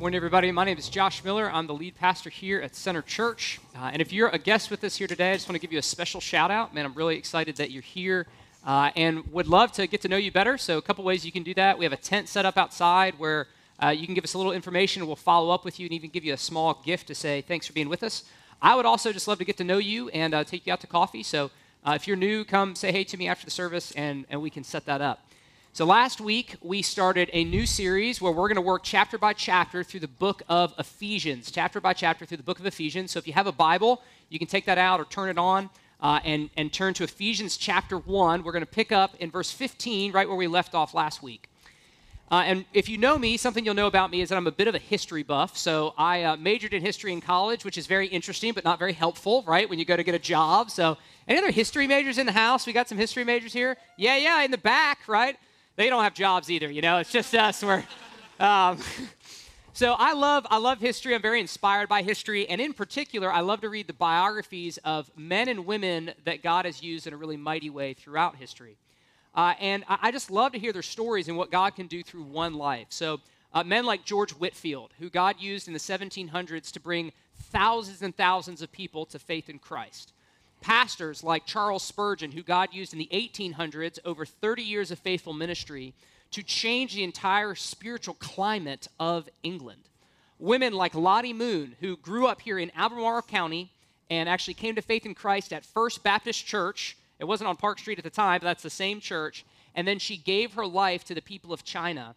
Morning, everybody. My name is Josh Miller. I'm the lead pastor here at Center Church. Uh, and if you're a guest with us here today, I just want to give you a special shout out. Man, I'm really excited that you're here uh, and would love to get to know you better. So, a couple ways you can do that. We have a tent set up outside where uh, you can give us a little information. We'll follow up with you and even give you a small gift to say thanks for being with us. I would also just love to get to know you and uh, take you out to coffee. So, uh, if you're new, come say hey to me after the service and, and we can set that up. So, last week we started a new series where we're going to work chapter by chapter through the book of Ephesians, chapter by chapter through the book of Ephesians. So, if you have a Bible, you can take that out or turn it on uh, and, and turn to Ephesians chapter 1. We're going to pick up in verse 15, right where we left off last week. Uh, and if you know me, something you'll know about me is that I'm a bit of a history buff. So I uh, majored in history in college, which is very interesting, but not very helpful, right, when you go to get a job. So, any other history majors in the house? We got some history majors here? Yeah, yeah, in the back, right? They don't have jobs either, you know, it's just us. We're, um, so I love, I love history. I'm very inspired by history. And in particular, I love to read the biographies of men and women that God has used in a really mighty way throughout history. Uh, and I, I, just love to hear their stories and what God can do through one life. So uh, men like George Whitefield, who God used in the 1700s to bring thousands and thousands of people to faith in Christ pastors like Charles Spurgeon, who God used in the 1800s, over 30 years of faithful ministry, to change the entire spiritual climate of England. Women like Lottie Moon, who grew up here in Albemarle County and actually came to faith in Christ at First Baptist Church. It wasn't on Park Street at the time, but that's the same church. And then she gave her life to the people of China.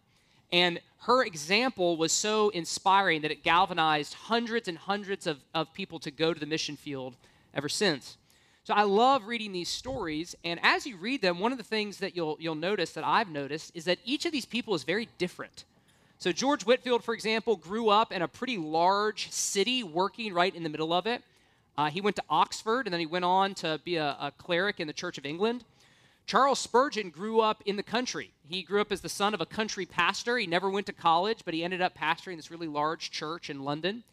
And her example was so inspiring that it galvanized hundreds and hundreds of, of people to go to the mission field ever since. So I love reading these stories, and as you read them, one of the things that you'll you'll notice that I've noticed is that each of these people is very different. So George Whitefield, for example, grew up in a pretty large city, working right in the middle of it. Uh, he went to Oxford, and then he went on to be a, a cleric in the Church of England. Charles Spurgeon grew up in the country. He grew up as the son of a country pastor. He never went to college, but he ended up pastoring this really large church in London.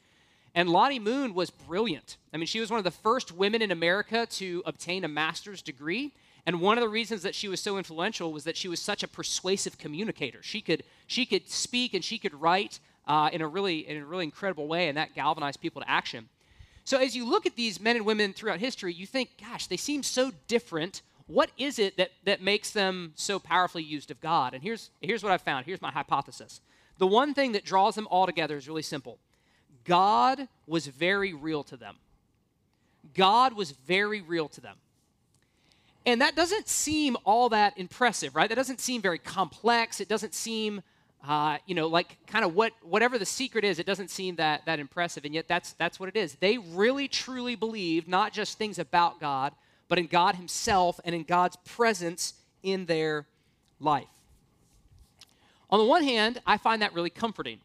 And Lottie Moon was brilliant. I mean, she was one of the first women in America to obtain a master's degree. And one of the reasons that she was so influential was that she was such a persuasive communicator. She could, she could speak and she could write uh, in, a really, in a really incredible way, and that galvanized people to action. So as you look at these men and women throughout history, you think, gosh, they seem so different. What is it that, that makes them so powerfully used of God? And here's, here's what I've found. Here's my hypothesis. The one thing that draws them all together is really simple God was very real to them. God was very real to them. And that doesn't seem all that impressive, right? That doesn't seem very complex. It doesn't seem, uh, you know, like kind of what whatever the secret is. It doesn't seem that that impressive, and yet that's that's what it is. They really truly believe not just things about God, but in God Himself and in God's presence in their life. On the one hand, I find that really comforting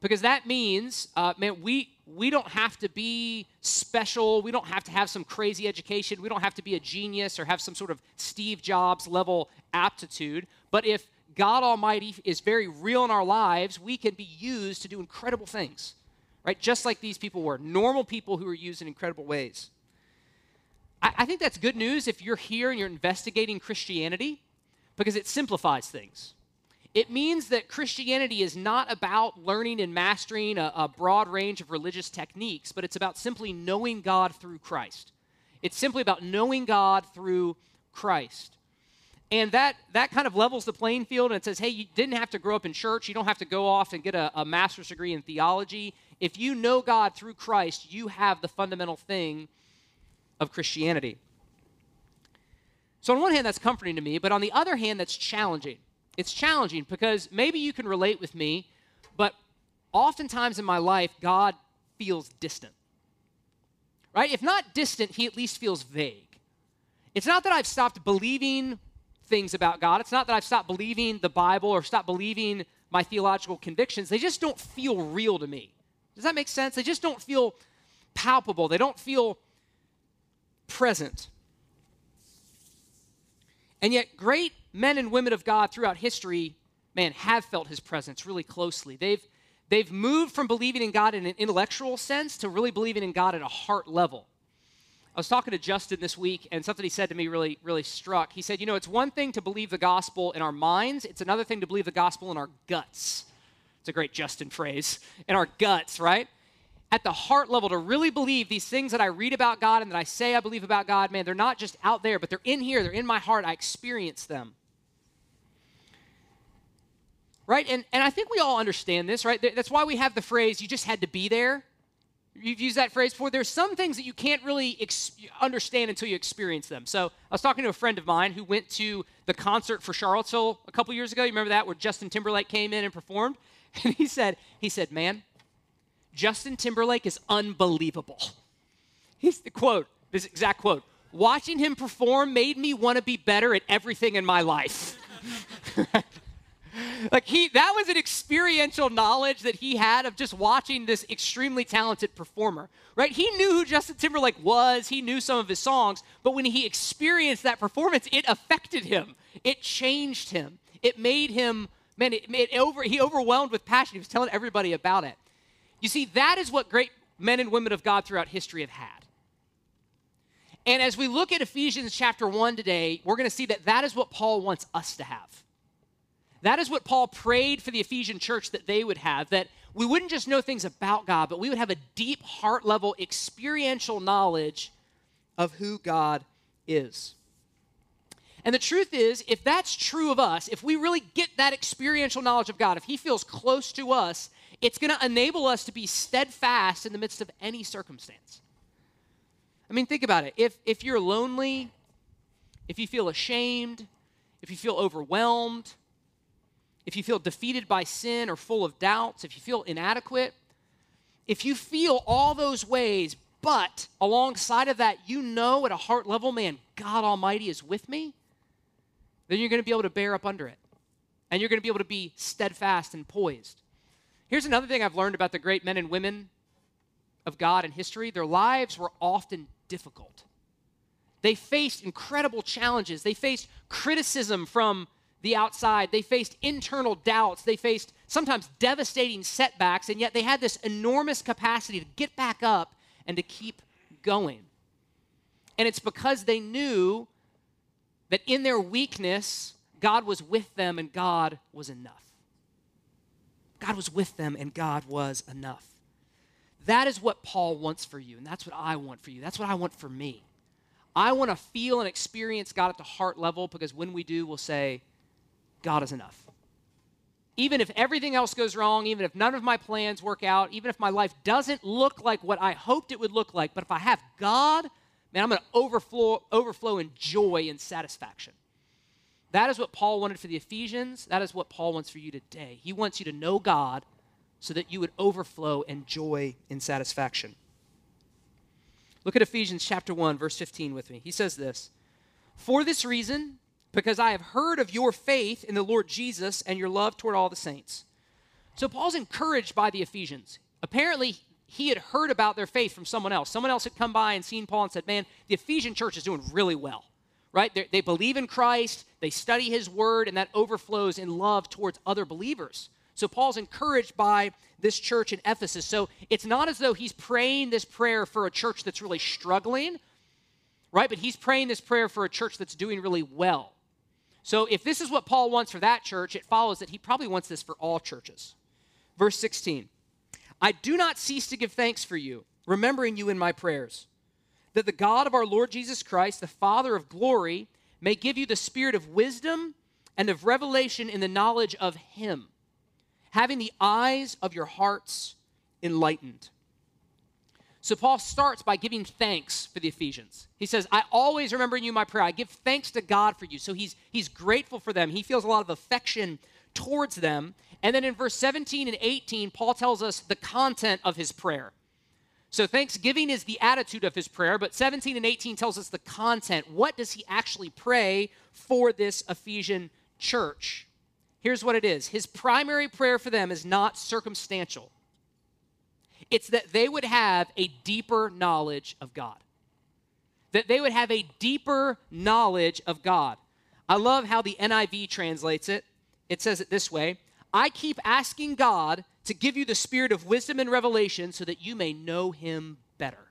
because that means, uh, man, we we don't have to be special. We don't have to have some crazy education. We don't have to be a genius or have some sort of Steve Jobs level aptitude. But if God Almighty is very real in our lives, we can be used to do incredible things, right? Just like these people were normal people who were used in incredible ways. I, I think that's good news if you're here and you're investigating Christianity because it simplifies things it means that Christianity is not about learning and mastering a, a, broad range of religious techniques, but it's about simply knowing God through Christ. It's simply about knowing God through Christ. And that, that kind of levels the playing field and it says, hey, you didn't have to grow up in church. You don't have to go off and get a, a master's degree in theology. If you know God through Christ, you have the fundamental thing of Christianity. So, on one hand, that's comforting to me, but on the other hand, that's challenging it's challenging because maybe you can relate with me, but oftentimes in my life, God feels distant. Right? If not distant, he at least feels vague. It's not that I've stopped believing things about God. It's not that I've stopped believing the Bible or stopped believing my theological convictions. They just don't feel real to me. Does that make sense? They just don't feel palpable. They don't feel present. And yet, great men and women of God throughout history, man, have felt his presence really closely. They've, they've moved from believing in God in an intellectual sense to really believing in God at a heart level. I was talking to Justin this week, and something he said to me really, really struck. He said, You know, it's one thing to believe the gospel in our minds, it's another thing to believe the gospel in our guts. It's a great Justin phrase. In our guts, right? At the heart level, to really believe these things that I read about God and that I say I believe about God, man, they're not just out there, but they're in here, they're in my heart. I experience them. Right? And, and I think we all understand this, right? That's why we have the phrase, you just had to be there. You've used that phrase before. There's some things that you can't really ex- understand until you experience them. So I was talking to a friend of mine who went to the concert for Charlottesville a couple years ago. You remember that, where Justin Timberlake came in and performed? And he said, he said, man, Justin Timberlake is unbelievable. He's the quote, this exact quote. Watching him perform made me want to be better at everything in my life. like he that was an experiential knowledge that he had of just watching this extremely talented performer right? He knew who justin timberlake was. He knew some of his songs. But when he experienced that performance it affected him. It changed him. It made him man it, it over he overwhelmed with passion. He was telling everybody about it. You see that is what great men and women of god throughout history have had. And as we look at ephesians chapter 1 today we're going to see that that is what paul wants us to have that is what Paul prayed for the Ephesian church that they would have, that we wouldn't just know things about God, but we would have a deep heart level experiential knowledge of who God is. And the truth is, if that's true of us, if we really get that experiential knowledge of God, if He feels close to us, it's going to enable us to be steadfast in the midst of any circumstance. I mean, think about it. If, if you're lonely, if you feel ashamed, if you feel overwhelmed, if you feel defeated by sin or full of doubts, if you feel inadequate, if you feel all those ways, but alongside of that, you know at a heart level, man, God Almighty is with me, then you're going to be able to bear up under it. And you're going to be able to be steadfast and poised. Here's another thing I've learned about the great men and women of God in history their lives were often difficult. They faced incredible challenges, they faced criticism from the outside. They faced internal doubts. They faced sometimes devastating setbacks, and yet they had this enormous capacity to get back up and to keep going. And it's because they knew that in their weakness, God was with them and God was enough. God was with them and God was enough. That is what Paul wants for you, and that's what I want for you. That's what I want for me. I want to feel and experience God at the heart level because when we do, we'll say, God is enough. Even if everything else goes wrong, even if none of my plans work out, even if my life doesn't look like what I hoped it would look like, but if I have God, man, I'm going to overflow, overflow in joy and satisfaction. That is what Paul wanted for the Ephesians. That is what Paul wants for you today. He wants you to know God so that you would overflow in joy and satisfaction. Look at Ephesians chapter 1, verse 15 with me. He says this For this reason, because I have heard of your faith in the Lord Jesus and your love toward all the saints. So Paul's encouraged by the Ephesians. Apparently, he had heard about their faith from someone else. Someone else had come by and seen Paul and said, Man, the Ephesian church is doing really well, right? They're, they believe in Christ, they study his word, and that overflows in love towards other believers. So Paul's encouraged by this church in Ephesus. So it's not as though he's praying this prayer for a church that's really struggling, right? But he's praying this prayer for a church that's doing really well. So if this is what Paul wants for that church, it follows that he probably wants this for all churches. Verse 16 I do not cease to give thanks for you, remembering you in my prayers, that the God of our Lord Jesus Christ, the Father of glory, may give you the spirit of wisdom and of revelation in the knowledge of him, having the eyes of your hearts enlightened so Paul starts by giving thanks for the Ephesians. He says, I always remember you my prayer. I give thanks to God for you. So he's, he's grateful for them. He feels a lot of affection towards them. And then in verse 17 and 18, Paul tells us the content of his prayer. So thanksgiving is the attitude of his prayer, but 17 and 18 tells us the content. What does he actually pray for this Ephesian church? Here's what it is his primary prayer for them is not circumstantial. It's that they would have a deeper knowledge of God. That they would have a deeper knowledge of God. I love how the NIV translates it. It says it this way I keep asking God to give you the spirit of wisdom and revelation so that you may know him better.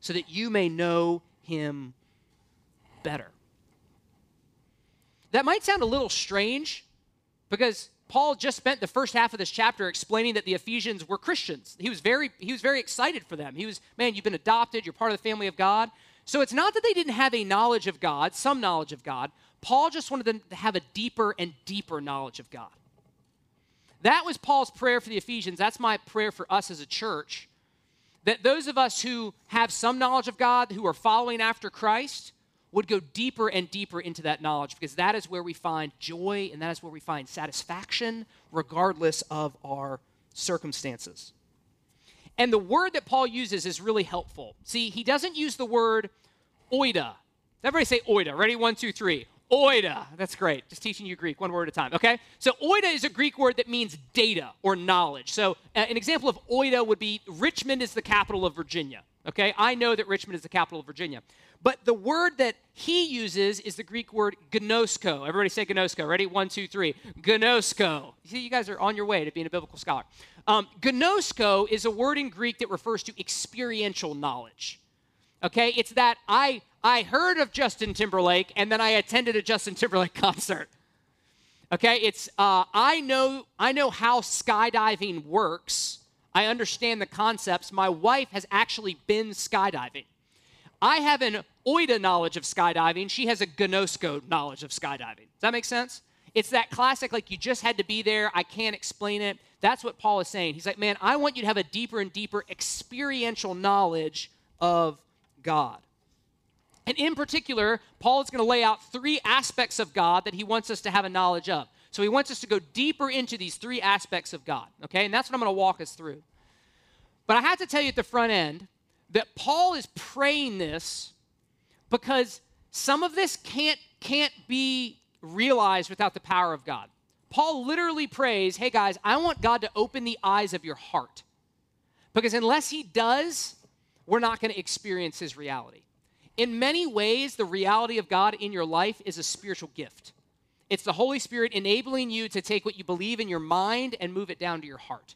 So that you may know him better. That might sound a little strange because Paul just spent the first half of this chapter explaining that the Ephesians were Christians. He was very he was very excited for them. He was, man, you've been adopted, you're part of the family of God. So it's not that they didn't have a knowledge of God, some knowledge of God. Paul just wanted them to have a deeper and deeper knowledge of God. That was Paul's prayer for the Ephesians. That's my prayer for us as a church. That those of us who have some knowledge of God, who are following after Christ, would go deeper and deeper into that knowledge because that is where we find joy and that is where we find satisfaction, regardless of our circumstances. And the word that Paul uses is really helpful. See, he doesn't use the word oida. Everybody say oida. Ready? One, two, three. Oida. That's great. Just teaching you Greek one word at a time, okay? So, oida is a Greek word that means data or knowledge. So, uh, an example of oida would be Richmond is the capital of Virginia, okay? I know that Richmond is the capital of Virginia. But the word that he uses is the Greek word gnosko. Everybody say gnosko. Ready? One, two, three. Gnosko. You See, you guys are on your way to being a biblical scholar. Um, gnosko is a word in Greek that refers to experiential knowledge. Okay, it's that I I heard of Justin Timberlake and then I attended a Justin Timberlake concert. Okay, it's uh, I know I know how skydiving works. I understand the concepts. My wife has actually been skydiving. I have an OIDA knowledge of skydiving. She has a GNOSCO knowledge of skydiving. Does that make sense? It's that classic, like you just had to be there. I can't explain it. That's what Paul is saying. He's like, man, I want you to have a deeper and deeper experiential knowledge of God. And in particular, Paul is going to lay out three aspects of God that he wants us to have a knowledge of. So he wants us to go deeper into these three aspects of God, okay? And that's what I'm going to walk us through. But I have to tell you at the front end that Paul is praying this because some of this can't can't be realized without the power of God. Paul literally prays, "Hey guys, I want God to open the eyes of your heart." Because unless he does, we're not going to experience his reality. In many ways, the reality of God in your life is a spiritual gift. It's the Holy Spirit enabling you to take what you believe in your mind and move it down to your heart.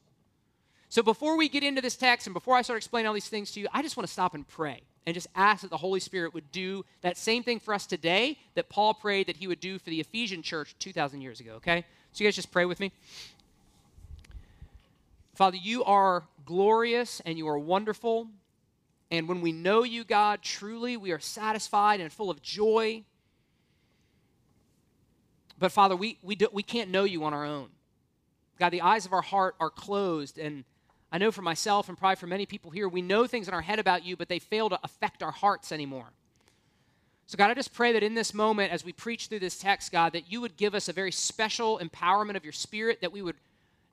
So before we get into this text and before I start explaining all these things to you, I just want to stop and pray and just ask that the Holy Spirit would do that same thing for us today that Paul prayed that he would do for the Ephesian church 2,000 years ago, okay? So you guys just pray with me. Father, you are glorious and you are wonderful. And when we know you, God, truly, we are satisfied and full of joy. But Father, we, we, do, we can't know you on our own. God, the eyes of our heart are closed and I know for myself and probably for many people here, we know things in our head about you, but they fail to affect our hearts anymore. So, God, I just pray that in this moment, as we preach through this text, God, that you would give us a very special empowerment of your spirit, that we would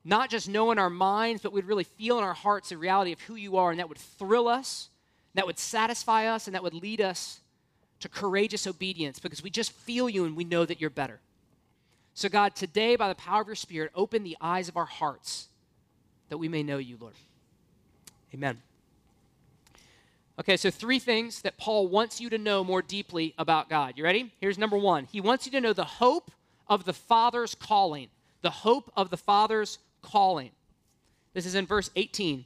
not just know in our minds, but we'd really feel in our hearts the reality of who you are, and that would thrill us, that would satisfy us, and that would lead us to courageous obedience because we just feel you and we know that you're better. So, God, today, by the power of your Spirit, open the eyes of our hearts that we may know you, Lord. Amen. Okay, so three things that Paul wants you to know more deeply about God. You ready? Here's number one He wants you to know the hope of the Father's calling. The hope of the Father's calling. This is in verse 18.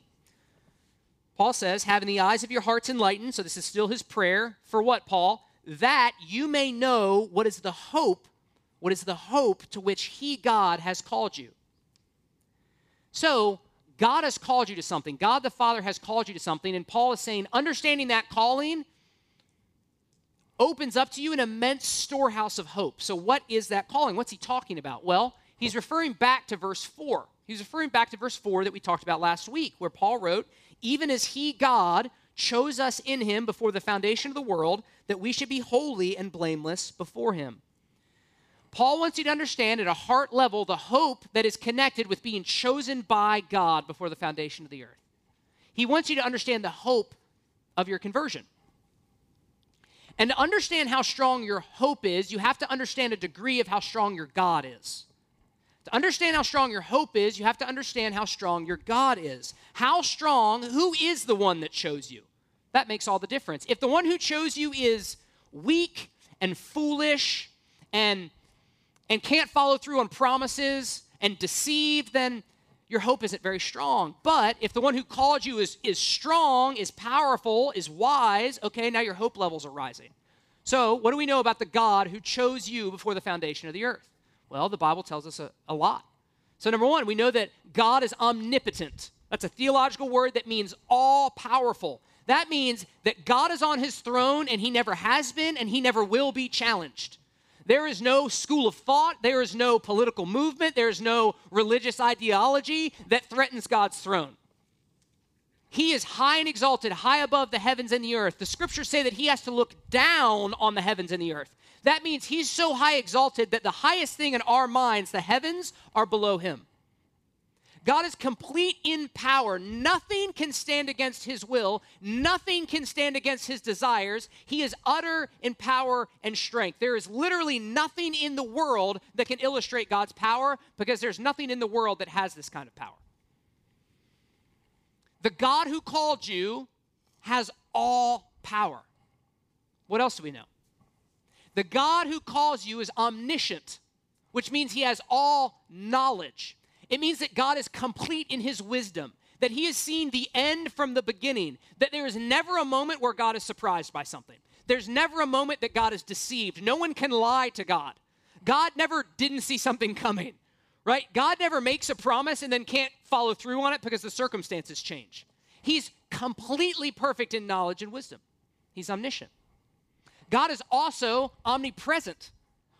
Paul says, having the eyes of your hearts enlightened, so this is still his prayer. For what, Paul? That you may know what is the hope, what is the hope to which he, God, has called you. So, God has called you to something. God the Father has called you to something. And Paul is saying, understanding that calling opens up to you an immense storehouse of hope. So, what is that calling? What's he talking about? Well, he's referring back to verse 4. He's referring back to verse 4 that we talked about last week, where Paul wrote, Even as he, God, chose us in him before the foundation of the world, that we should be holy and blameless before him. Paul wants you to understand at a heart level the hope that is connected with being chosen by God before the foundation of the earth. He wants you to understand the hope of your conversion. And to understand how strong your hope is, you have to understand a degree of how strong your God is. To understand how strong your hope is, you have to understand how strong your God is. How strong, who is the one that chose you? That makes all the difference. If the one who chose you is weak and foolish and and can't follow through on promises and deceive, then your hope isn't very strong. But if the one who called you is, is strong, is powerful, is wise, okay, now your hope levels are rising. So, what do we know about the God who chose you before the foundation of the earth? Well, the Bible tells us a, a lot. So, number one, we know that God is omnipotent. That's a theological word that means all powerful. That means that God is on his throne and he never has been and he never will be challenged. There is no school of thought, there is no political movement, there is no religious ideology that threatens God's throne. He is high and exalted, high above the heavens and the earth. The scriptures say that he has to look down on the heavens and the earth. That means he's so high exalted that the highest thing in our minds, the heavens, are below him. God is complete in power. Nothing can stand against his will. Nothing can stand against his desires. He is utter in power and strength. There is literally nothing in the world that can illustrate God's power because there's nothing in the world that has this kind of power. The God who called you has all power. What else do we know? The God who calls you is omniscient, which means he has all knowledge. It means that God is complete in his wisdom, that he has seen the end from the beginning, that there is never a moment where God is surprised by something. There's never a moment that God is deceived. No one can lie to God. God never didn't see something coming right? God never makes a promise and then can't follow through on it because the circumstances change. He's completely perfect in knowledge and wisdom, He's omniscient. God is also omnipresent,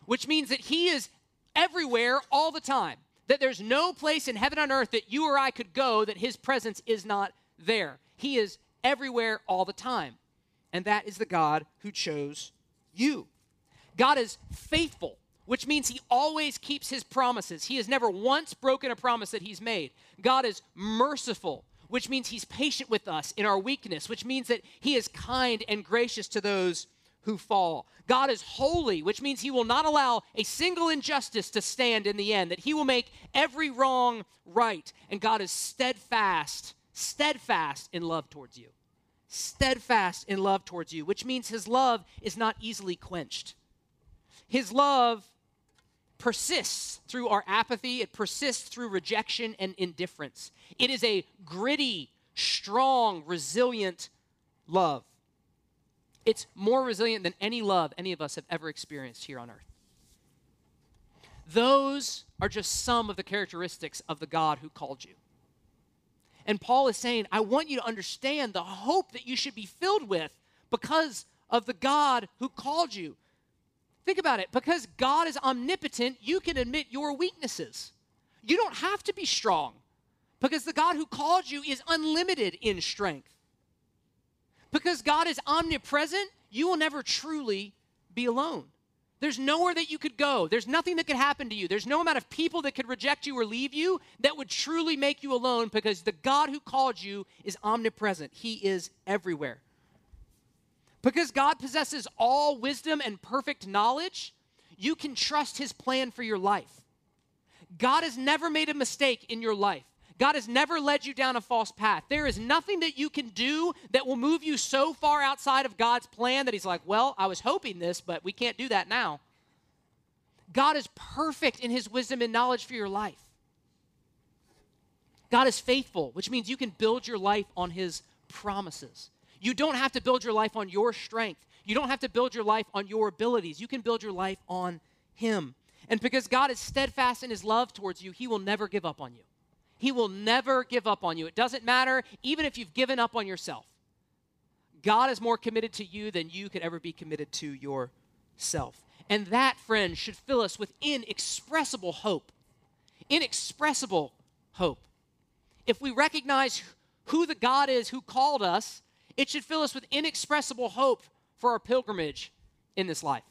which means that He is everywhere all the time. That there's no place in heaven on earth that you or I could go that His presence is not there. He is everywhere all the time. And that is the God who chose you. God is faithful which means he always keeps his promises. He has never once broken a promise that he's made. God is merciful, which means he's patient with us in our weakness, which means that he is kind and gracious to those who fall. God is holy, which means he will not allow a single injustice to stand in the end, that he will make every wrong right. And God is steadfast, steadfast in love towards you. Steadfast in love towards you, which means his love is not easily quenched. His love persists through our apathy, it persists through rejection and indifference. It is a gritty, strong, resilient love. It's more resilient than any love any of us have ever experienced here on earth. Those are just some of the characteristics of the God who called you. And Paul is saying, I want you to understand the hope that you should be filled with because of the God who called you. Think about it. Because God is omnipotent, you can admit your weaknesses. You don't have to be strong because the God who called you is unlimited in strength. Because God is omnipresent, you will never truly be alone. There's nowhere that you could go. There's nothing that could happen to you. There's no amount of people that could reject you or leave you that would truly make you alone because the God who called you is omnipresent. He is everywhere. Because God possesses all wisdom and perfect knowledge, you can trust His plan for your life. God has never made a mistake in your life. God has never led you down a false path. There is nothing that you can do that will move you so far outside of God's plan that He's like, well, I was hoping this, but we can't do that now. God is perfect in His wisdom and knowledge for your life. God is faithful, which means you can build your life on His promises. You don't have to build your life on your strength. You don't have to build your life on your abilities. You can build your life on Him. And because God is steadfast in His love towards you, He will never give up on you. He will never give up on you. It doesn't matter, even if you've given up on yourself. God is more committed to you than you could ever be committed to yourself. And that, friend, should fill us with inexpressible hope. Inexpressible hope. If we recognize who the God is who called us it should fill us with inexpressible hope for our pilgrimage in this life.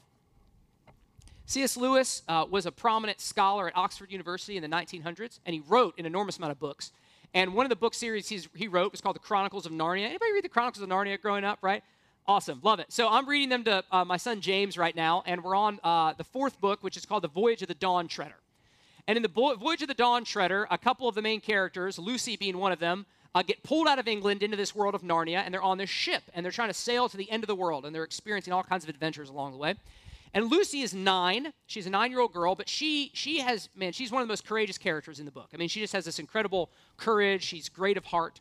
C.S. Lewis uh, was a prominent scholar at Oxford University in the 1900s, and he wrote an enormous amount of books. And one of the book series he wrote was called The Chronicles of Narnia. Anybody read The Chronicles of Narnia growing up, right? Awesome, love it. So I'm reading them to uh, my son James right now, and we're on uh, the fourth book, which is called The Voyage of the Dawn Treader. And in the Voyage of the Dawn Treader, a couple of the main characters, Lucy being one of them, uh, get pulled out of England into this world of Narnia, and they're on this ship, and they're trying to sail to the end of the world, and they're experiencing all kinds of adventures along the way. And Lucy is nine. She's a nine-year-old girl, but she she has man, she's one of the most courageous characters in the book. I mean, she just has this incredible courage. She's great of heart,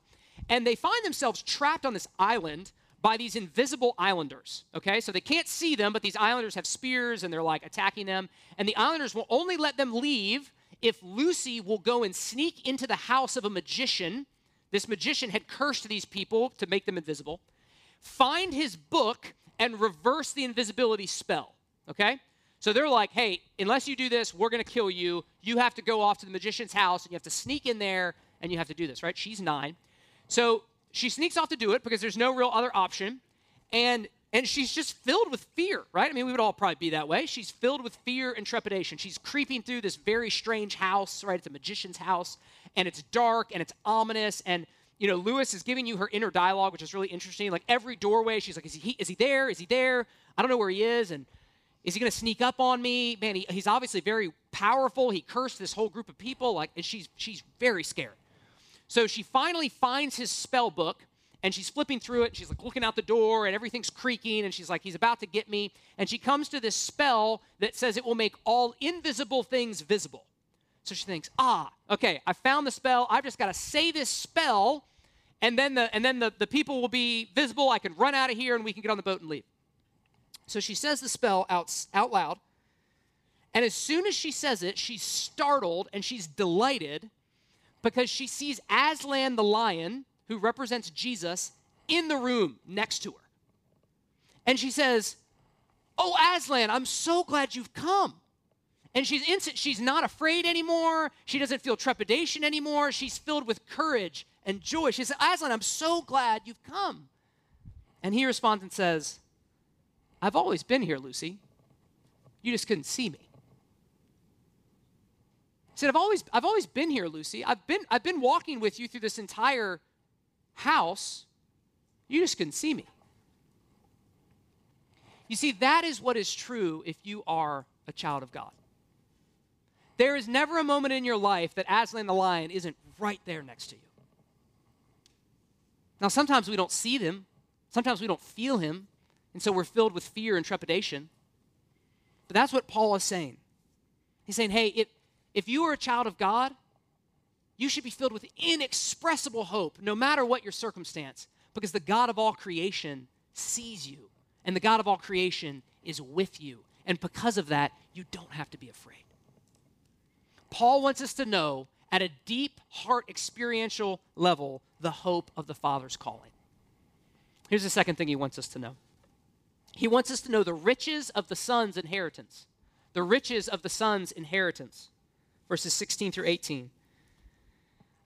and they find themselves trapped on this island by these invisible islanders. Okay, so they can't see them, but these islanders have spears and they're like attacking them. And the islanders will only let them leave if Lucy will go and sneak into the house of a magician, this magician had cursed these people to make them invisible, find his book and reverse the invisibility spell. Okay? So they're like, hey, unless you do this, we're going to kill you. You have to go off to the magician's house and you have to sneak in there and you have to do this, right? She's nine. So she sneaks off to do it because there's no real other option. And and she's just filled with fear, right? I mean, we would all probably be that way. She's filled with fear and trepidation. She's creeping through this very strange house, right? It's a magician's house, and it's dark and it's ominous. And, you know, Lewis is giving you her inner dialogue, which is really interesting. Like every doorway, she's like, is he, is he there? Is he there? I don't know where he is. And is he going to sneak up on me? Man, he, he's obviously very powerful. He cursed this whole group of people. Like, and she's, she's very scared. So she finally finds his spell book and she's flipping through it. And she's like looking out the door, and everything's creaking. And she's like, "He's about to get me." And she comes to this spell that says it will make all invisible things visible. So she thinks, "Ah, okay, I found the spell. I've just got to say this spell, and then the and then the, the people will be visible. I can run out of here, and we can get on the boat and leave." So she says the spell out out loud. And as soon as she says it, she's startled and she's delighted because she sees Aslan the lion who represents Jesus, in the room next to her. And she says, Oh, Aslan, I'm so glad you've come. And she's instant, she's not afraid anymore. She doesn't feel trepidation anymore. She's filled with courage and joy. She says, Aslan, I'm so glad you've come. And he responds and says, I've always been here, Lucy. You just couldn't see me. He said, I've always, I've always been here, Lucy. I've been, I've been walking with you through this entire house, you just couldn't see me. You see, that is what is true if you are a child of God. There is never a moment in your life that Aslan the lion isn't right there next to you. Now, sometimes we don't see them, sometimes we don't feel him, and so we're filled with fear and trepidation. But that's what Paul is saying. He's saying, hey, if, if you are a child of God, you should be filled with inexpressible hope, no matter what your circumstance, because the God of all creation sees you, and the God of all creation is with you. And because of that, you don't have to be afraid. Paul wants us to know at a deep heart experiential level the hope of the Father's calling. Here's the second thing he wants us to know he wants us to know the riches of the Son's inheritance. The riches of the Son's inheritance. Verses 16 through 18.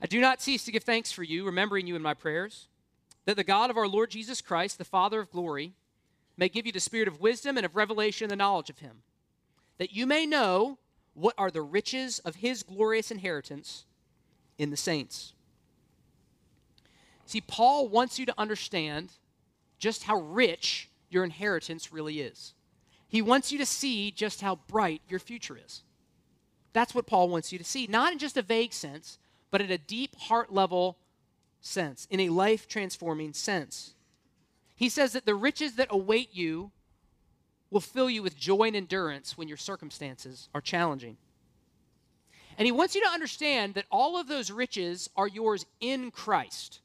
I do not cease to give thanks for you, remembering you in my prayers, that the God of our Lord Jesus Christ, the Father of glory, may give you the spirit of wisdom and of revelation and the knowledge of him, that you may know what are the riches of his glorious inheritance in the saints. See, Paul wants you to understand just how rich your inheritance really is. He wants you to see just how bright your future is. That's what Paul wants you to see, not in just a vague sense, but at a deep heart level sense, in a life transforming sense. He says that the riches that await you will fill you with joy and endurance when your circumstances are challenging. And he wants you to understand that all of those riches are yours in Christ.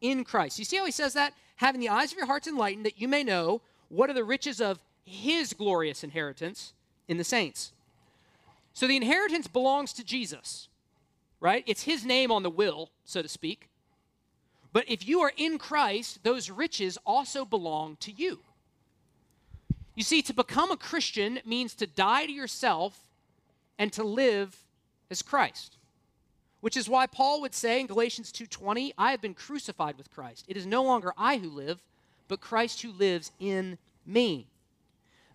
In Christ. You see how he says that? Having the eyes of your hearts enlightened, that you may know what are the riches of his glorious inheritance in the saints. So the inheritance belongs to Jesus right? It's his name on the will, so to speak. But if you are in Christ, those riches also belong to you. You see, to become a Christian means to die to yourself and to live as Christ. Which is why Paul would say in Galatians 2:20, I have been crucified with Christ. It is no longer I who live, but Christ who lives in me.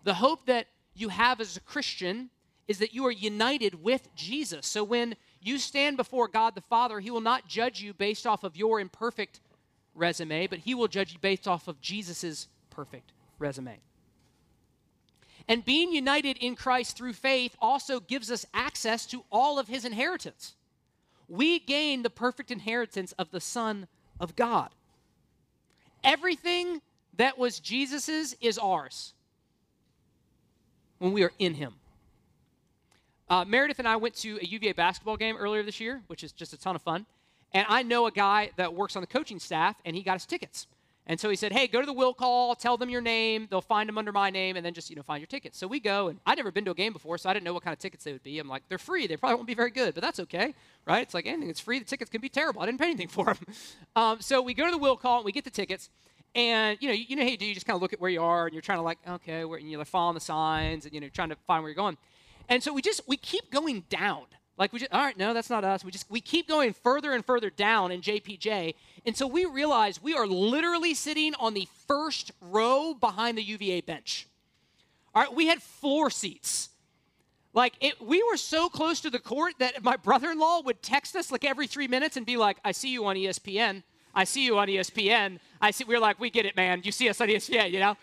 The hope that you have as a Christian is that you are united with Jesus. So when you stand before God the Father, He will not judge you based off of your imperfect resume, but He will judge you based off of Jesus' perfect resume. And being united in Christ through faith also gives us access to all of His inheritance. We gain the perfect inheritance of the Son of God. Everything that was Jesus's is ours when we are in Him. Uh, Meredith and I went to a UVA basketball game earlier this year, which is just a ton of fun. And I know a guy that works on the coaching staff, and he got us tickets. And so he said, "Hey, go to the will call, tell them your name. They'll find them under my name, and then just you know find your tickets." So we go, and I'd never been to a game before, so I didn't know what kind of tickets they would be. I'm like, "They're free. They probably won't be very good, but that's okay, right?" It's like anything. It's free. The tickets can be terrible. I didn't pay anything for them. Um, so we go to the will call, and we get the tickets. And you know, you, you know you do. You just kind of look at where you are, and you're trying to like, okay, where, and you're like following the signs, and you know, trying to find where you're going. And so we just we keep going down. Like we just all right, no, that's not us. We just we keep going further and further down in JPJ until we realize we are literally sitting on the first row behind the UVA bench. All right, we had floor seats. Like it, we were so close to the court that my brother-in-law would text us like every three minutes and be like, "I see you on ESPN. I see you on ESPN. I see." We are like, "We get it, man. You see us on ESPN, you know."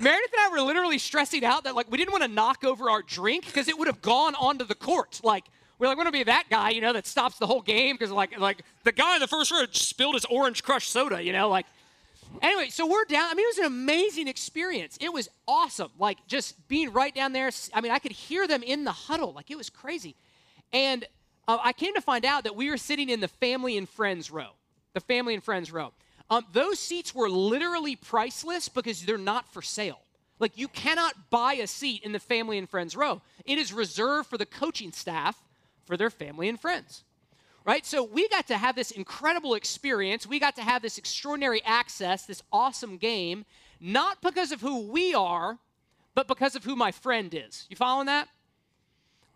Meredith and I were literally stressing out that like we didn't want to knock over our drink because it would have gone onto the court. Like we're like, we want to be that guy, you know, that stops the whole game because like like the guy in the first row spilled his orange crush soda, you know, like. Anyway, so we're down. I mean, it was an amazing experience. It was awesome. Like just being right down there. I mean, I could hear them in the huddle. Like it was crazy. And uh, I came to find out that we were sitting in the family and friends row. The family and friends row. Um, those seats were literally priceless because they're not for sale. Like you cannot buy a seat in the family and friends row. It is reserved for the coaching staff for their family and friends. Right? So we got to have this incredible experience. We got to have this extraordinary access, this awesome game, not because of who we are, but because of who my friend is. You following that?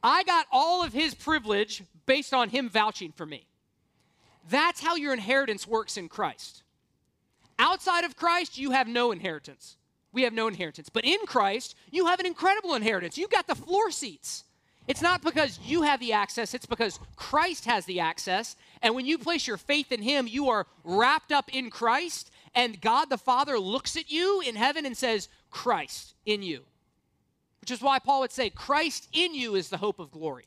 I got all of his privilege based on him vouching for me. That's how your inheritance works in Christ. Outside of Christ, you have no inheritance. We have no inheritance. But in Christ, you have an incredible inheritance. You've got the floor seats. It's not because you have the access, it's because Christ has the access. And when you place your faith in Him, you are wrapped up in Christ, and God the Father looks at you in heaven and says, Christ in you. Which is why Paul would say, Christ in you is the hope of glory.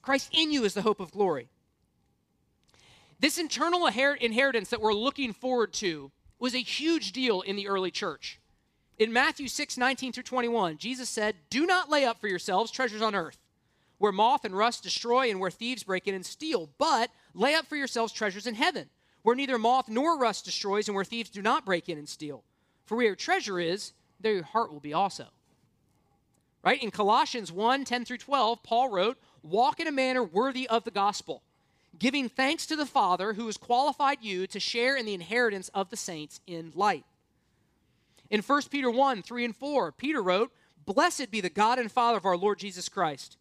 Christ in you is the hope of glory. This internal inheritance that we're looking forward to was a huge deal in the early church. In Matthew 6, 19 through 21, Jesus said, Do not lay up for yourselves treasures on earth, where moth and rust destroy and where thieves break in and steal, but lay up for yourselves treasures in heaven, where neither moth nor rust destroys and where thieves do not break in and steal. For where your treasure is, there your heart will be also. Right? In Colossians 1, 10 through 12, Paul wrote, Walk in a manner worthy of the gospel, giving thanks to the Father who has qualified you to share in the inheritance of the saints in light. In 1 Peter 1 3 and 4, Peter wrote, Blessed be the God and Father of our Lord Jesus Christ.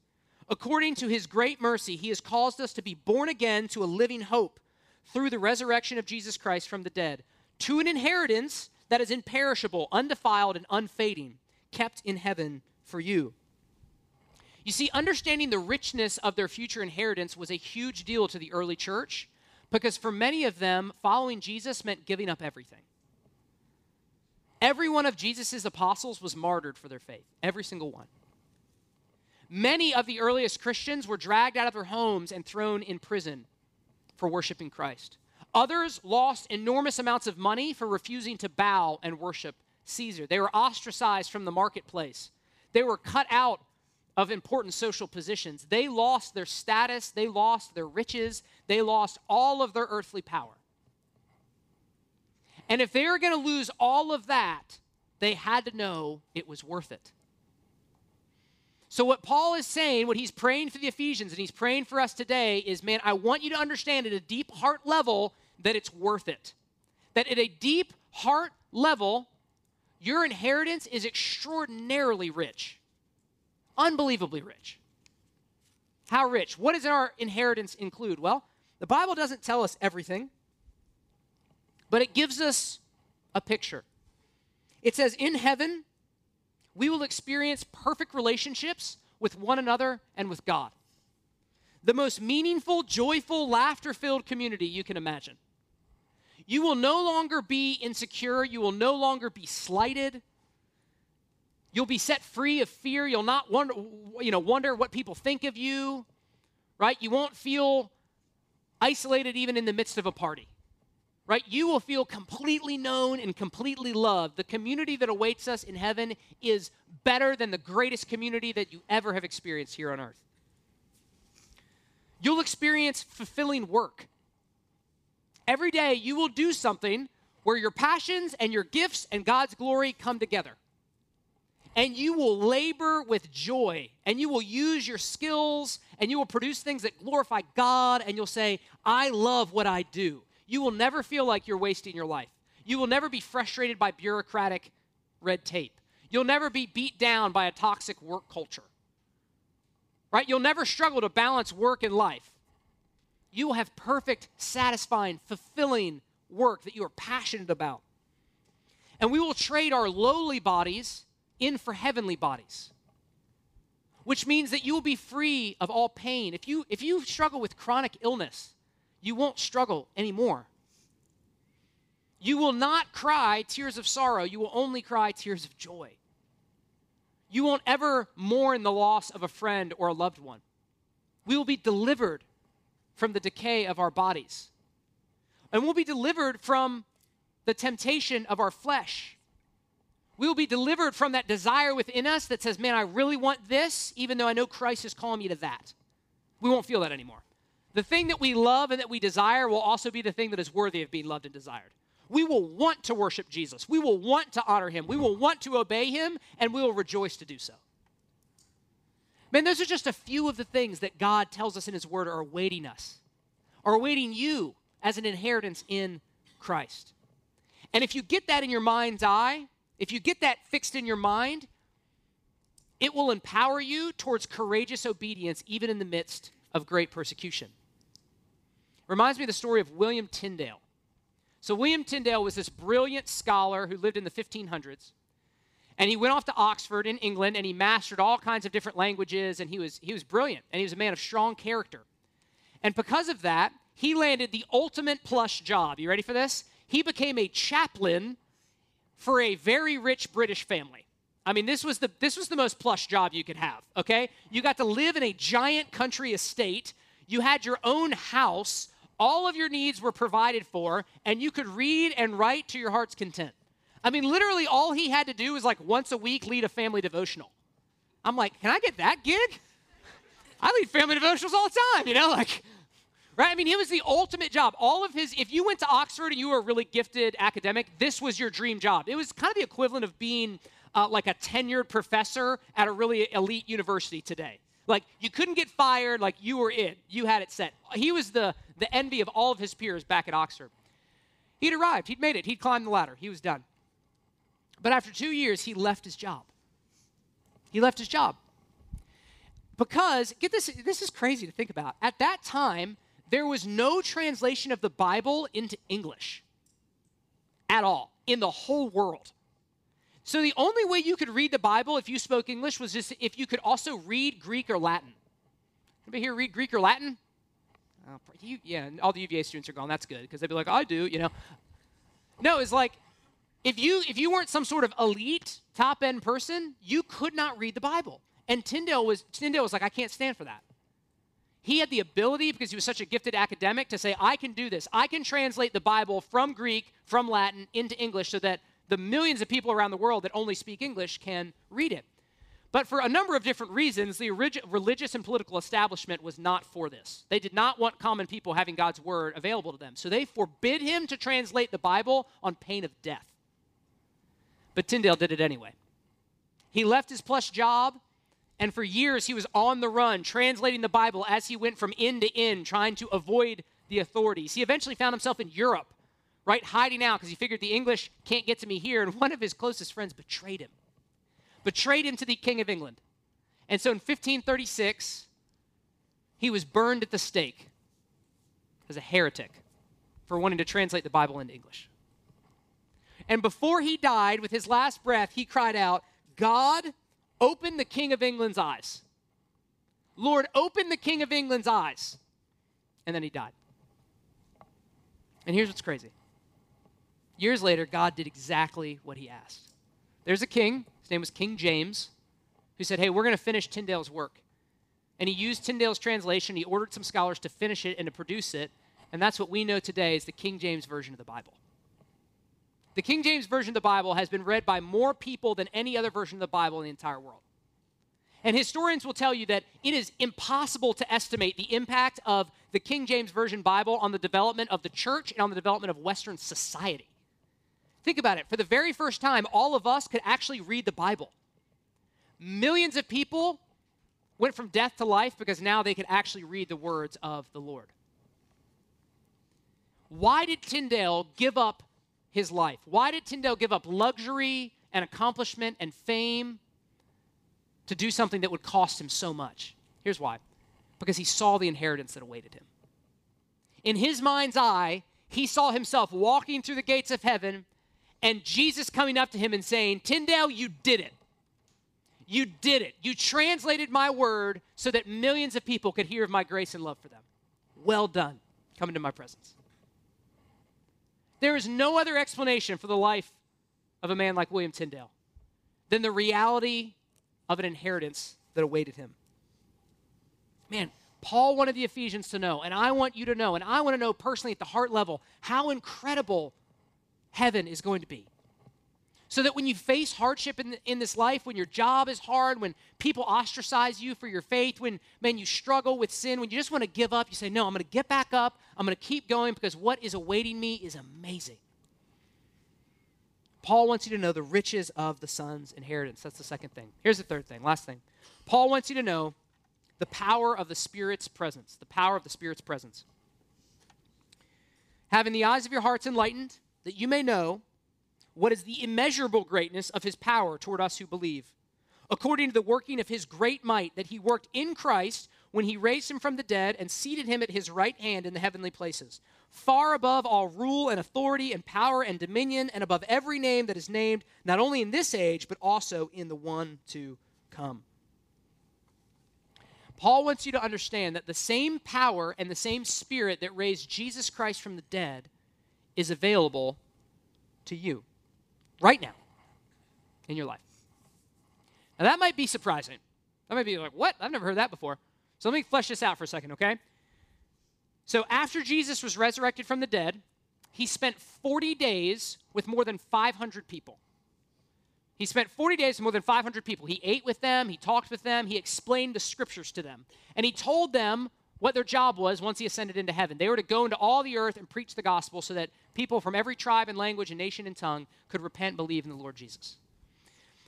According to his great mercy, he has caused us to be born again to a living hope through the resurrection of Jesus Christ from the dead, to an inheritance that is imperishable, undefiled, and unfading, kept in heaven for you. You see, understanding the richness of their future inheritance was a huge deal to the early church because for many of them, following Jesus meant giving up everything. Every one of Jesus' apostles was martyred for their faith, every single one. Many of the earliest Christians were dragged out of their homes and thrown in prison for worshiping Christ. Others lost enormous amounts of money for refusing to bow and worship Caesar. They were ostracized from the marketplace. They were cut out of important social positions. They lost their status, they lost their riches, they lost all of their earthly power. And if they were going to lose all of that, they had to know it was worth it. So, what Paul is saying, what he's praying for the Ephesians and he's praying for us today is man, I want you to understand at a deep heart level that it's worth it. That at a deep heart level, your inheritance is extraordinarily rich, unbelievably rich. How rich? What does our inheritance include? Well, the Bible doesn't tell us everything. But it gives us a picture. It says, In heaven, we will experience perfect relationships with one another and with God. The most meaningful, joyful, laughter filled community you can imagine. You will no longer be insecure. You will no longer be slighted. You'll be set free of fear. You'll not wonder, you know, wonder what people think of you, right? You won't feel isolated even in the midst of a party right? You will feel completely known and completely loved. The community that awaits us in heaven is better than the greatest community that you ever have experienced here on earth. You'll experience fulfilling work. Every day you will do something where your passions and your gifts and God's glory come together. And you will labor with joy, and you will use your skills, and you will produce things that glorify God, and you'll say, I love what I do. You will never feel like you're wasting your life. You will never be frustrated by bureaucratic red tape. You'll never be beat down by a toxic work culture. Right? You'll never struggle to balance work and life. You will have perfect, satisfying, fulfilling work that you are passionate about. And we will trade our lowly bodies in for heavenly bodies. Which means that you will be free of all pain. If you if you struggle with chronic illness, you won't struggle anymore. You will not cry tears of sorrow, you will only cry tears of joy. You won't ever mourn the loss of a friend or a loved one. We will be delivered from the decay of our bodies. And we'll be delivered from the temptation of our flesh. We will be delivered from that desire within us that says, man, I really want this, even though I know Christ is calling me to that. We won't feel that anymore. The thing that we love and that we desire will also be the thing that is worthy of being loved and desired. We will want to worship Jesus. We will want to honor him. We will want to obey him, and we will rejoice to do so. Man, those are just a few of the things that God tells us in his word are awaiting us, are awaiting you as an inheritance in Christ. And if you get that in your mind's eye, if you get that fixed in your mind, it will empower you towards courageous obedience even in the midst of great persecution. Reminds me of the story of William Tyndale. So, William Tyndale was this brilliant scholar who lived in the 1500s. And he went off to Oxford in England and he mastered all kinds of different languages and he was, he was brilliant and he was a man of strong character. And because of that, he landed the ultimate plush job. You ready for this? He became a chaplain for a very rich British family. I mean, this was the this was the most plush job you could have, okay? You got to live in a giant country estate. You had your own house all of your needs were provided for, and you could read and write to your heart's content. I mean, literally, all he had to do was like once a week lead a family devotional. I'm like, can I get that gig? I lead family devotionals all the time, you know, like, right? I mean, it was the ultimate job. All of his, if you went to Oxford and you were a really gifted academic, this was your dream job. It was kind of the equivalent of being uh, like a tenured professor at a really elite university today. Like you couldn't get fired, like you were it. You had it set. He was the, the envy of all of his peers back at Oxford. He'd arrived, he'd made it, he'd climbed the ladder, he was done. But after two years, he left his job. He left his job. Because, get this, this is crazy to think about. At that time, there was no translation of the Bible into English at all in the whole world. So the only way you could read the Bible if you spoke English was just if you could also read Greek or Latin. Anybody here read Greek or Latin? Oh, you, yeah, all the UVA students are gone. That's good because they'd be like, I do, you know. No, it's like if you if you weren't some sort of elite top end person, you could not read the Bible. And Tyndale was Tyndale was like, I can't stand for that. He had the ability because he was such a gifted academic to say, I can do this. I can translate the Bible from Greek, from Latin into English so that the millions of people around the world that only speak English can read it. But for a number of different reasons, the religious and political establishment was not for this. They did not want common people having God's word available to them. So they forbid him to translate the Bible on pain of death. But Tyndale did it anyway. He left his plush job, and for years he was on the run, translating the Bible as he went from end to end, trying to avoid the authorities. He eventually found himself in Europe right? Hiding out because he figured the English can't get to me here. And one of his closest friends betrayed him, betrayed him to the King of England. And so in 1536, he was burned at the stake as a heretic for wanting to translate the Bible into English. And before he died, with his last breath, he cried out, God, open the King of England's eyes. Lord, open the King of England's eyes. And then he died. And here's what's crazy Years later, God did exactly what he asked. There's a king, his name was King James, who said, Hey, we're going to finish Tyndale's work. And he used Tyndale's translation. He ordered some scholars to finish it and to produce it. And that's what we know today as the King James Version of the Bible. The King James Version of the Bible has been read by more people than any other version of the Bible in the entire world. And historians will tell you that it is impossible to estimate the impact of the King James Version Bible on the development of the church and on the development of Western society. Think about it. For the very first time, all of us could actually read the Bible. Millions of people went from death to life because now they could actually read the words of the Lord. Why did Tyndale give up his life? Why did Tyndale give up luxury and accomplishment and fame to do something that would cost him so much? Here's why because he saw the inheritance that awaited him. In his mind's eye, he saw himself walking through the gates of heaven and Jesus coming up to him and saying, Tyndale, you did it. You did it. You translated my word so that millions of people could hear of my grace and love for them. Well done. Come into my presence. There is no other explanation for the life of a man like William Tyndale than the reality of an inheritance that awaited him. Man, Paul wanted the Ephesians to know, and I want you to know, and I want to know personally at the heart level how incredible heaven is going to be. So that when you face hardship in, in this life, when your job is hard, when people ostracize you for your faith, when, man, you struggle with sin, when you just want to give up, you say, No, I'm going to get back up. I'm going to keep going because what is awaiting me is amazing. Paul wants you to know the riches of the Son's inheritance. That's the second thing. Here's the third thing, last thing. Paul wants you to know the power of the Spirit's presence. The power of the Spirit's presence. Having the eyes of your hearts enlightened, that you may know what is the immeasurable greatness of his power toward us who believe, according to the working of his great might that he worked in Christ when he raised him from the dead and seated him at his right hand in the heavenly places, far above all rule and authority and power and dominion, and above every name that is named, not only in this age, but also in the one to come. Paul wants you to understand that the same power and the same spirit that raised Jesus Christ from the dead is available to you right now in your life. Now, that might be surprising. That might be like, what? I've never heard that before. So let me flesh this out for a second, okay? So after Jesus was resurrected from the dead, he spent 40 days with more than 500 people. He spent 40 days with more than 500 people. He ate with them, he talked with them, he explained the scriptures to them. And he told them what their job was once he ascended into heaven. They were to go into all the earth and preach the gospel so that people from every tribe and language and nation and tongue could repent and believe in the Lord Jesus.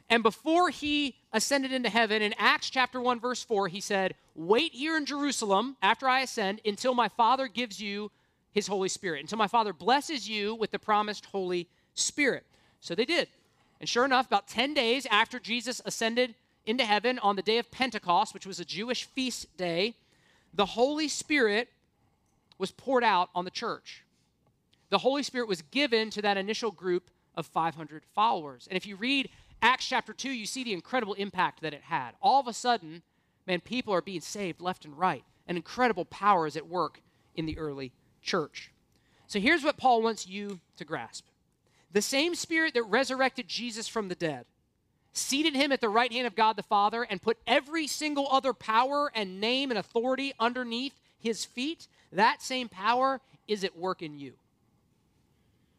And before he ascended into heaven, in Acts chapter 1, verse 4, he said, Wait here in Jerusalem after I ascend until my Father gives you his Holy Spirit, until my Father blesses you with the promised Holy Spirit. So they did. And sure enough, about 10 days after Jesus ascended into heaven on the day of Pentecost, which was a Jewish feast day, the Holy Spirit was poured out on the church. The Holy Spirit was given to that initial group of 500 followers. And if you read Acts chapter 2, you see the incredible impact that it had. All of a sudden, man, people are being saved left and right. An incredible power is at work in the early church. So here's what Paul wants you to grasp the same Spirit that resurrected Jesus from the dead seated him at the right hand of God the Father, and put every single other power and name and authority underneath his feet, that same power is at work in you.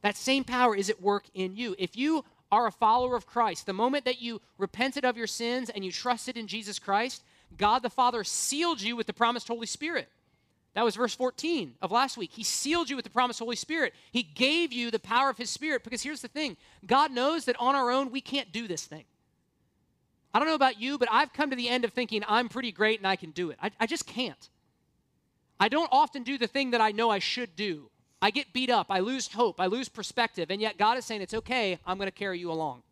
That same power is at work in you. If you are a follower of Christ, the moment that you repented of your sins and you trusted in Jesus Christ, God the Father sealed you with the promised Holy Spirit. That was verse 14 of last week. He sealed you with the promised Holy Spirit. He gave you the power of His Spirit because here's the thing God knows that on our own we can't do this thing. I don't know about you, but I've come to the end of thinking I'm pretty great and I can do it. I, I just can't. I don't often do the thing that I know I should do. I get beat up, I lose hope, I lose perspective, and yet God is saying, It's okay, I'm going to carry you along.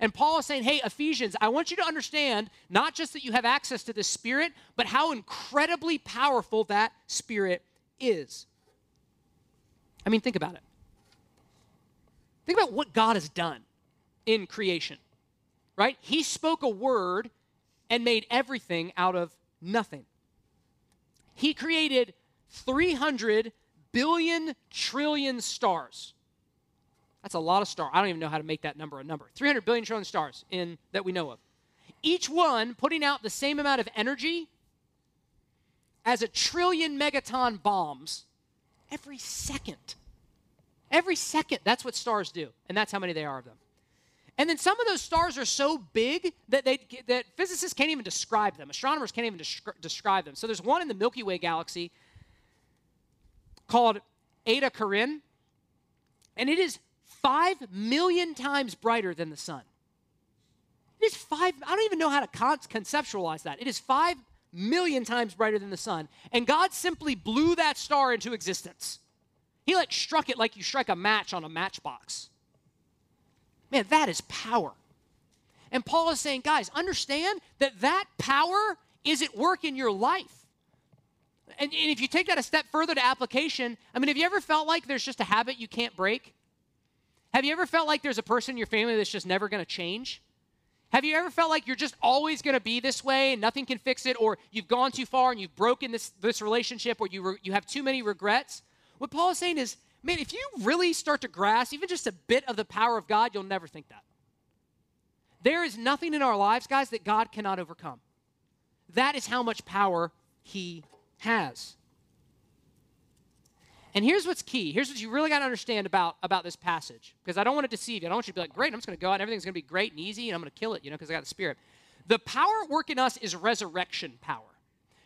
And Paul is saying, Hey, Ephesians, I want you to understand not just that you have access to the Spirit, but how incredibly powerful that Spirit is. I mean, think about it. Think about what God has done in creation right? He spoke a word and made everything out of nothing. He created 300 billion trillion stars. That's a lot of stars. I don't even know how to make that number a number. 300 billion trillion stars in that we know of. Each one putting out the same amount of energy as a trillion megaton bombs every second. Every second, that's what stars do, and that's how many there are of them. And then some of those stars are so big that, they, that physicists can't even describe them. Astronomers can't even descri- describe them. So there's one in the Milky Way galaxy called Eta Carinae, and it is five million times brighter than the sun. It is five, I don't even know how to con- conceptualize that. It is five million times brighter than the sun. And God simply blew that star into existence. He like struck it like you strike a match on a matchbox. Man, that is power. And Paul is saying, guys, understand that that power is at work in your life. And, and, if you take that a step further to application, I mean, have you ever felt like there's just a habit you can't break? Have you ever felt like there's a person in your family that's just never going to change? Have you ever felt like you're just always going to be this way and nothing can fix it, or you've gone too far and you've broken this, this relationship, or you, re- you have too many regrets? What Paul is saying is, man, if you really start to grasp even just a bit of the power of God, you'll never think that. There is nothing in our lives, guys, that God cannot overcome. That is how much power He has. And here's what's key. Here's what you really got to understand about, about this passage. Because I don't want to deceive you. I don't want you to be like, great, I'm just going to go out and everything's going to be great and easy and I'm going to kill it, you know, because I got the Spirit. The power at work in us is resurrection power.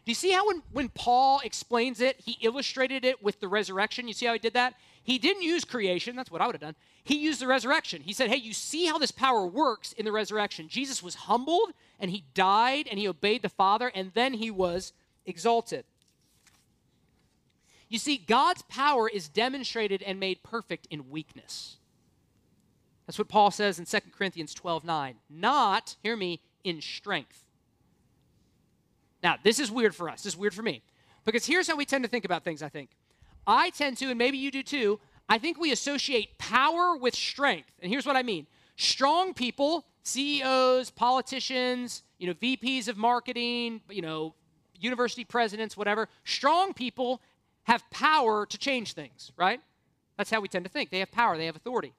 Do you see how when, when Paul explains it, he illustrated it with the resurrection? You see how he did that? He didn't use creation. That's what I would have done. He used the resurrection. He said, hey, you see how this power works in the resurrection. Jesus was humbled and he died and he obeyed the Father and then he was exalted. You see, God's power is demonstrated and made perfect in weakness. That's what Paul says in 2 Corinthians 12 9. Not, hear me, in strength. Now, this is weird for us. This is weird for me. Because here's how we tend to think about things, I think. I tend to, and maybe you do too, I think we associate power with strength. And here's what I mean strong people, CEOs, politicians, you know, VPs of marketing, you know, university presidents, whatever, strong people have power to change things, right? That's how we tend to think. They have power, they have authority.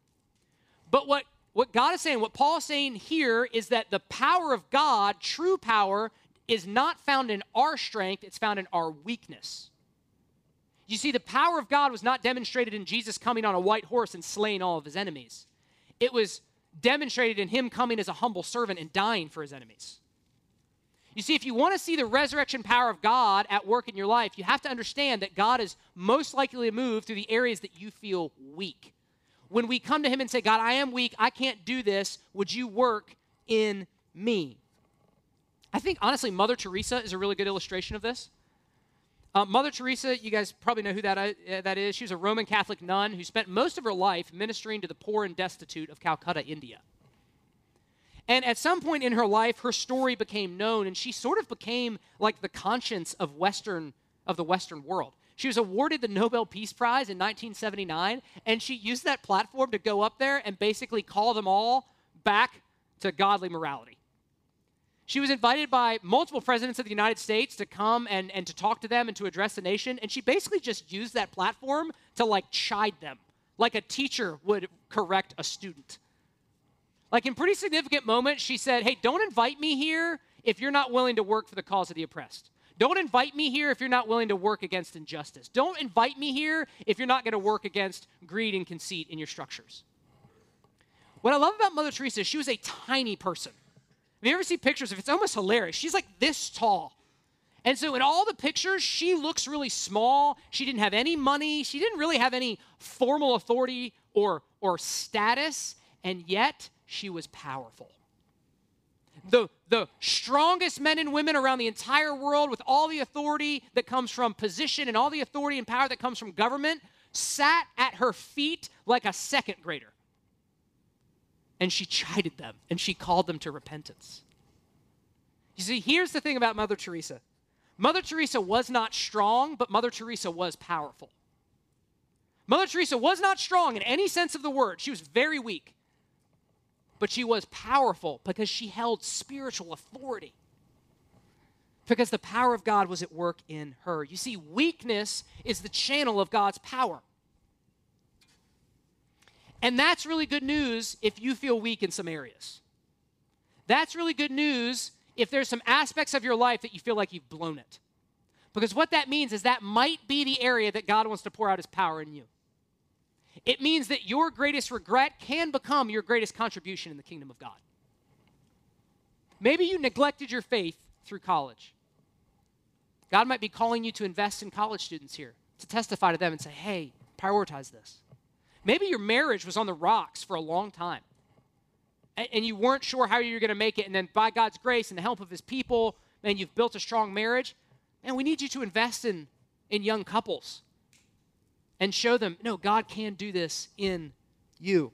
But what, what God is saying, what Paul is saying here is that the power of God, true power, is not found in our strength, it's found in our weakness. You see, the power of God was not demonstrated in Jesus coming on a white horse and slaying all of his enemies. It was demonstrated in him coming as a humble servant and dying for his enemies. You see, if you want to see the resurrection power of God at work in your life, you have to understand that God is most likely to move through the areas that you feel weak. When we come to Him and say, God, I am weak, I can't do this, would you work in me? I think, honestly, Mother Teresa is a really good illustration of this. Uh, Mother Teresa, you guys probably know who that, uh, that is. She was a Roman Catholic nun who spent most of her life ministering to the poor and destitute of Calcutta, India. And at some point in her life, her story became known, and she sort of became like the conscience of Western of the Western world. She was awarded the Nobel Peace Prize in 1979, and she used that platform to go up there and basically call them all back to godly morality. She was invited by multiple presidents of the United States to come and, and to talk to them and to address the nation, and she basically just used that platform to like chide them, like a teacher would correct a student. Like in pretty significant moments, she said, Hey, don't invite me here if you're not willing to work for the cause of the oppressed. Don't invite me here if you're not willing to work against injustice. Don't invite me here if you're not going to work against greed and conceit in your structures. What I love about Mother Teresa is she was a tiny person. Have you ever seen pictures of it? It's almost hilarious. She's like this tall. And so in all the pictures, she looks really small. She didn't have any money. She didn't really have any formal authority or, or status. And yet, she was powerful. The, the strongest men and women around the entire world, with all the authority that comes from position and all the authority and power that comes from government, sat at her feet like a second grader. And she chided them and she called them to repentance. You see, here's the thing about Mother Teresa Mother Teresa was not strong, but Mother Teresa was powerful. Mother Teresa was not strong in any sense of the word, she was very weak but she was powerful because she held spiritual authority. Because the power of God was at work in her. You see, weakness is the channel of God's power. And that's really good news if you feel weak in some areas. That's really good news if there's some aspects of your life that you feel like you've blown it. Because what that means is that might be the area that God wants to pour out his power in you. It means that your greatest regret can become your greatest contribution in the kingdom of God. Maybe you neglected your faith through college. God might be calling you to invest in college students here, to testify to them and say, hey, prioritize this. Maybe your marriage was on the rocks for a long time and you weren't sure how you were going to make it. And then by God's grace and the help of his people, man, you've built a strong marriage. And we need you to invest in, in young couples and show them, no, God can do this in you.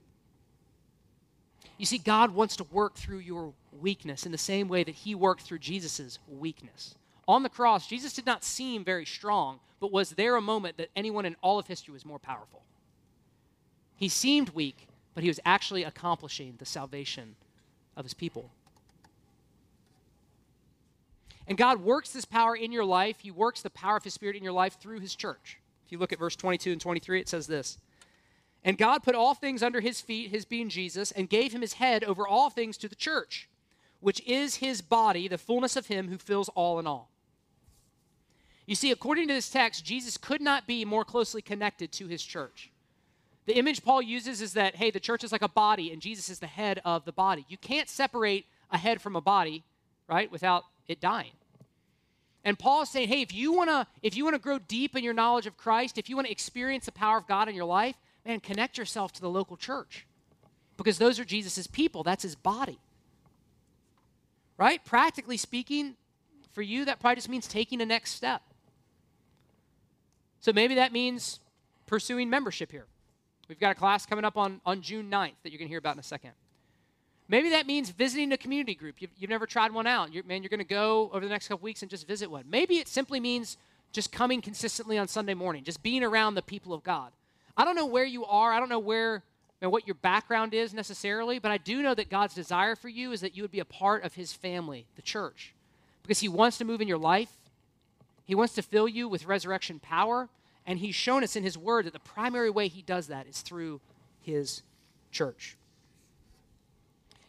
You see, God wants to work through your weakness in the same way that he worked through Jesus' weakness. On the cross, Jesus did not seem very strong, but was there a moment that anyone in all of history was more powerful? He seemed weak, but he was actually accomplishing the salvation of his people. And God works this power in your life. He works the power of his spirit in your life through his church. If you look at verse 22 and 23, it says this And God put all things under his feet, his being Jesus, and gave him his head over all things to the church, which is his body, the fullness of him who fills all in all. You see, according to this text, Jesus could not be more closely connected to his church. The image Paul uses is that, hey, the church is like a body and Jesus is the head of the body. You can't separate a head from a body, right, without it dying. And Paul is saying, hey, if you want to if you want to grow deep in your knowledge of Christ, if you want to experience the power of God in your life, man, connect yourself to the local church. Because those are Jesus' people, that's his body. Right? Practically speaking, for you, that probably just means taking a next step. So maybe that means pursuing membership here. We've got a class coming up on, on June 9th that you're going to hear about in a second. Maybe that means visiting a community group. You've, you've never tried one out. You're, man, you're going to go over the next couple weeks and just visit one. Maybe it simply means just coming consistently on Sunday morning, just being around the people of God. I don't know where you are. I don't know where and what your background is necessarily, but I do know that God's desire for you is that you would be a part of His family, the church, because He wants to move in your life. He wants to fill you with resurrection power. And he's shown us in his word that the primary way he does that is through his church.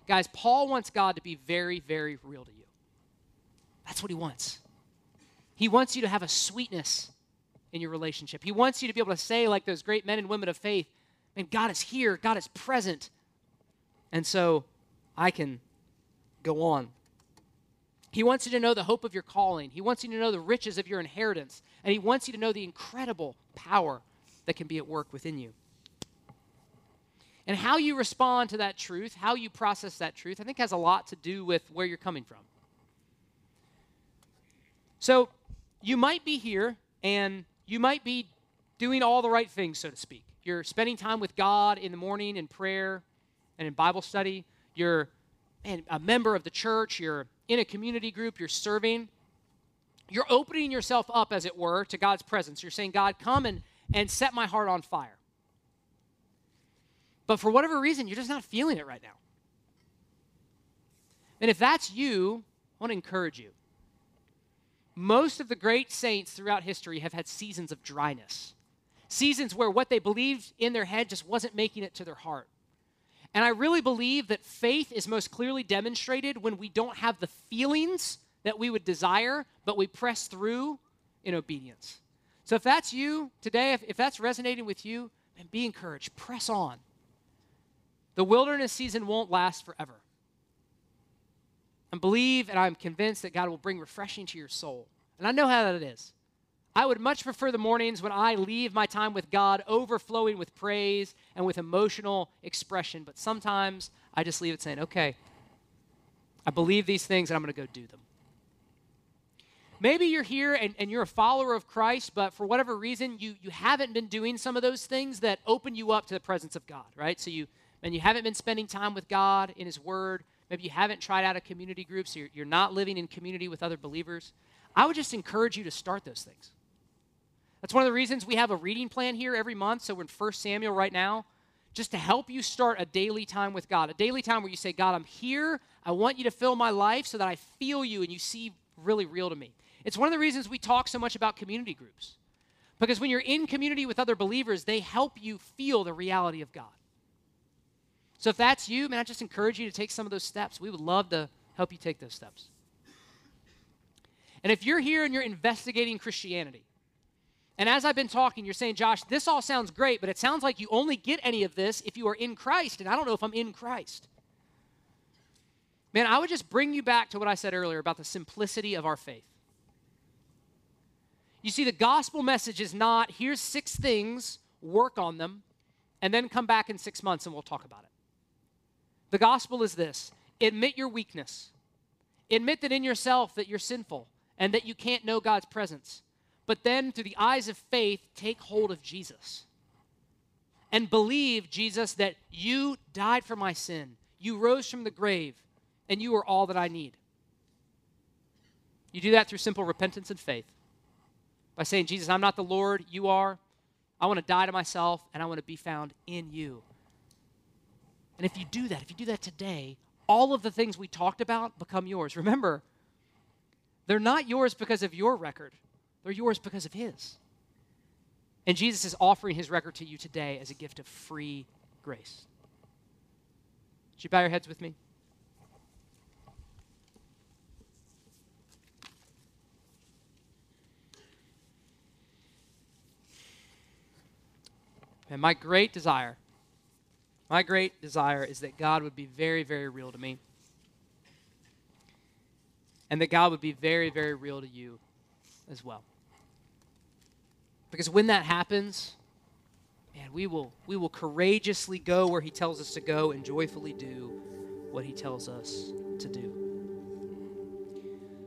Guys, Paul wants God to be very, very real to you. That's what he wants. He wants you to have a sweetness in your relationship. He wants you to be able to say, like those great men and women of faith, man, God is here, God is present. And so I can go on he wants you to know the hope of your calling. He wants you to know the riches of your inheritance. And he wants you to know the incredible power that can be at work within you. And how you respond to that truth, how you process that truth, I think has a lot to do with where you're coming from. So you might be here and you might be doing all the right things, so to speak. You're spending time with God in the morning in prayer and in Bible study. You're a member of the church. You're in a community group, you're serving, you're opening yourself up, as it were, to God's presence. You're saying, God, come and, and set my heart on fire. But for whatever reason, you're just not feeling it right now. And if that's you, I want to encourage you. Most of the great saints throughout history have had seasons of dryness, seasons where what they believed in their head just wasn't making it to their heart. And I really believe that faith is most clearly demonstrated when we don't have the feelings that we would desire, but we press through in obedience. So if that's you today, if, if that's resonating with you, then be encouraged. Press on. The wilderness season won't last forever. And believe and I'm convinced that God will bring refreshing to your soul. And I know how that is. I would much prefer the mornings when I leave my time with God overflowing with praise and with emotional expression. But sometimes I just leave it saying, okay, I believe these things and I'm going to go do them. Maybe you're here and, and you're a follower of Christ, but for whatever reason, you, you haven't been doing some of those things that open you up to the presence of God, right? So you and you haven't been spending time with God in His Word. Maybe you haven't tried out a community group, so you're, you're not living in community with other believers. I would just encourage you to start those things. That's one of the reasons we have a reading plan here every month. So we're in 1 Samuel right now, just to help you start a daily time with God. A daily time where you say, God, I'm here. I want you to fill my life so that I feel you and you see really real to me. It's one of the reasons we talk so much about community groups. Because when you're in community with other believers, they help you feel the reality of God. So if that's you, man, I just encourage you to take some of those steps. We would love to help you take those steps. And if you're here and you're investigating Christianity, and as I've been talking, you're saying, Josh, this all sounds great, but it sounds like you only get any of this if you are in Christ, and I don't know if I'm in Christ. Man, I would just bring you back to what I said earlier about the simplicity of our faith. You see, the gospel message is not here's six things, work on them, and then come back in six months and we'll talk about it. The gospel is this admit your weakness, admit that in yourself that you're sinful and that you can't know God's presence. But then, through the eyes of faith, take hold of Jesus and believe, Jesus, that you died for my sin, you rose from the grave, and you are all that I need. You do that through simple repentance and faith by saying, Jesus, I'm not the Lord, you are. I want to die to myself, and I want to be found in you. And if you do that, if you do that today, all of the things we talked about become yours. Remember, they're not yours because of your record, they're yours because of His. And Jesus is offering His record to you today as a gift of free grace. Would you bow your heads with me? And my great desire, my great desire is that God would be very, very real to me. And that God would be very, very real to you as well. Because when that happens, man, we will, we will courageously go where He tells us to go and joyfully do what He tells us to do.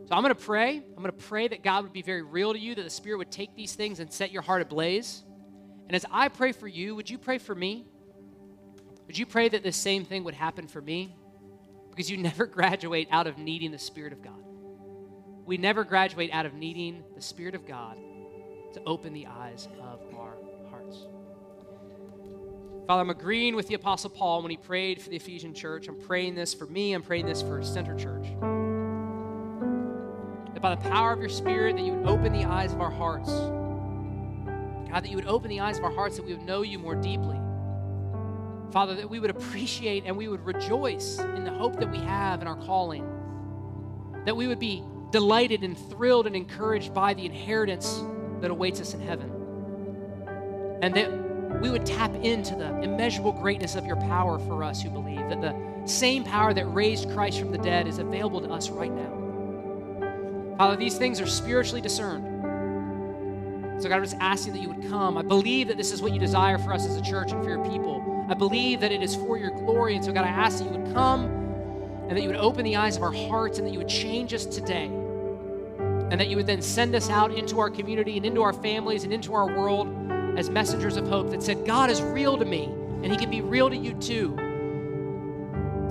So I'm going to pray. I'm going to pray that God would be very real to you, that the Spirit would take these things and set your heart ablaze. And as I pray for you, would you pray for me? Would you pray that the same thing would happen for me? Because you never graduate out of needing the Spirit of God. We never graduate out of needing the Spirit of God to open the eyes of our hearts. Father, I'm agreeing with the Apostle Paul when he prayed for the Ephesian church. I'm praying this for me, I'm praying this for Center Church. That by the power of your Spirit, that you would open the eyes of our hearts. God, that you would open the eyes of our hearts, that we would know you more deeply. Father, that we would appreciate and we would rejoice in the hope that we have in our calling. That we would be delighted and thrilled and encouraged by the inheritance that awaits us in heaven. And that we would tap into the immeasurable greatness of your power for us who believe, that the same power that raised Christ from the dead is available to us right now. Father, these things are spiritually discerned. So, God, I'm just asking that you would come. I believe that this is what you desire for us as a church and for your people. I believe that it is for your glory. And so, God, I ask that you would come and that you would open the eyes of our hearts and that you would change us today. And that you would then send us out into our community and into our families and into our world as messengers of hope that said, God is real to me and he can be real to you too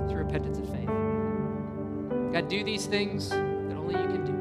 through repentance and faith. God, do these things that only you can do.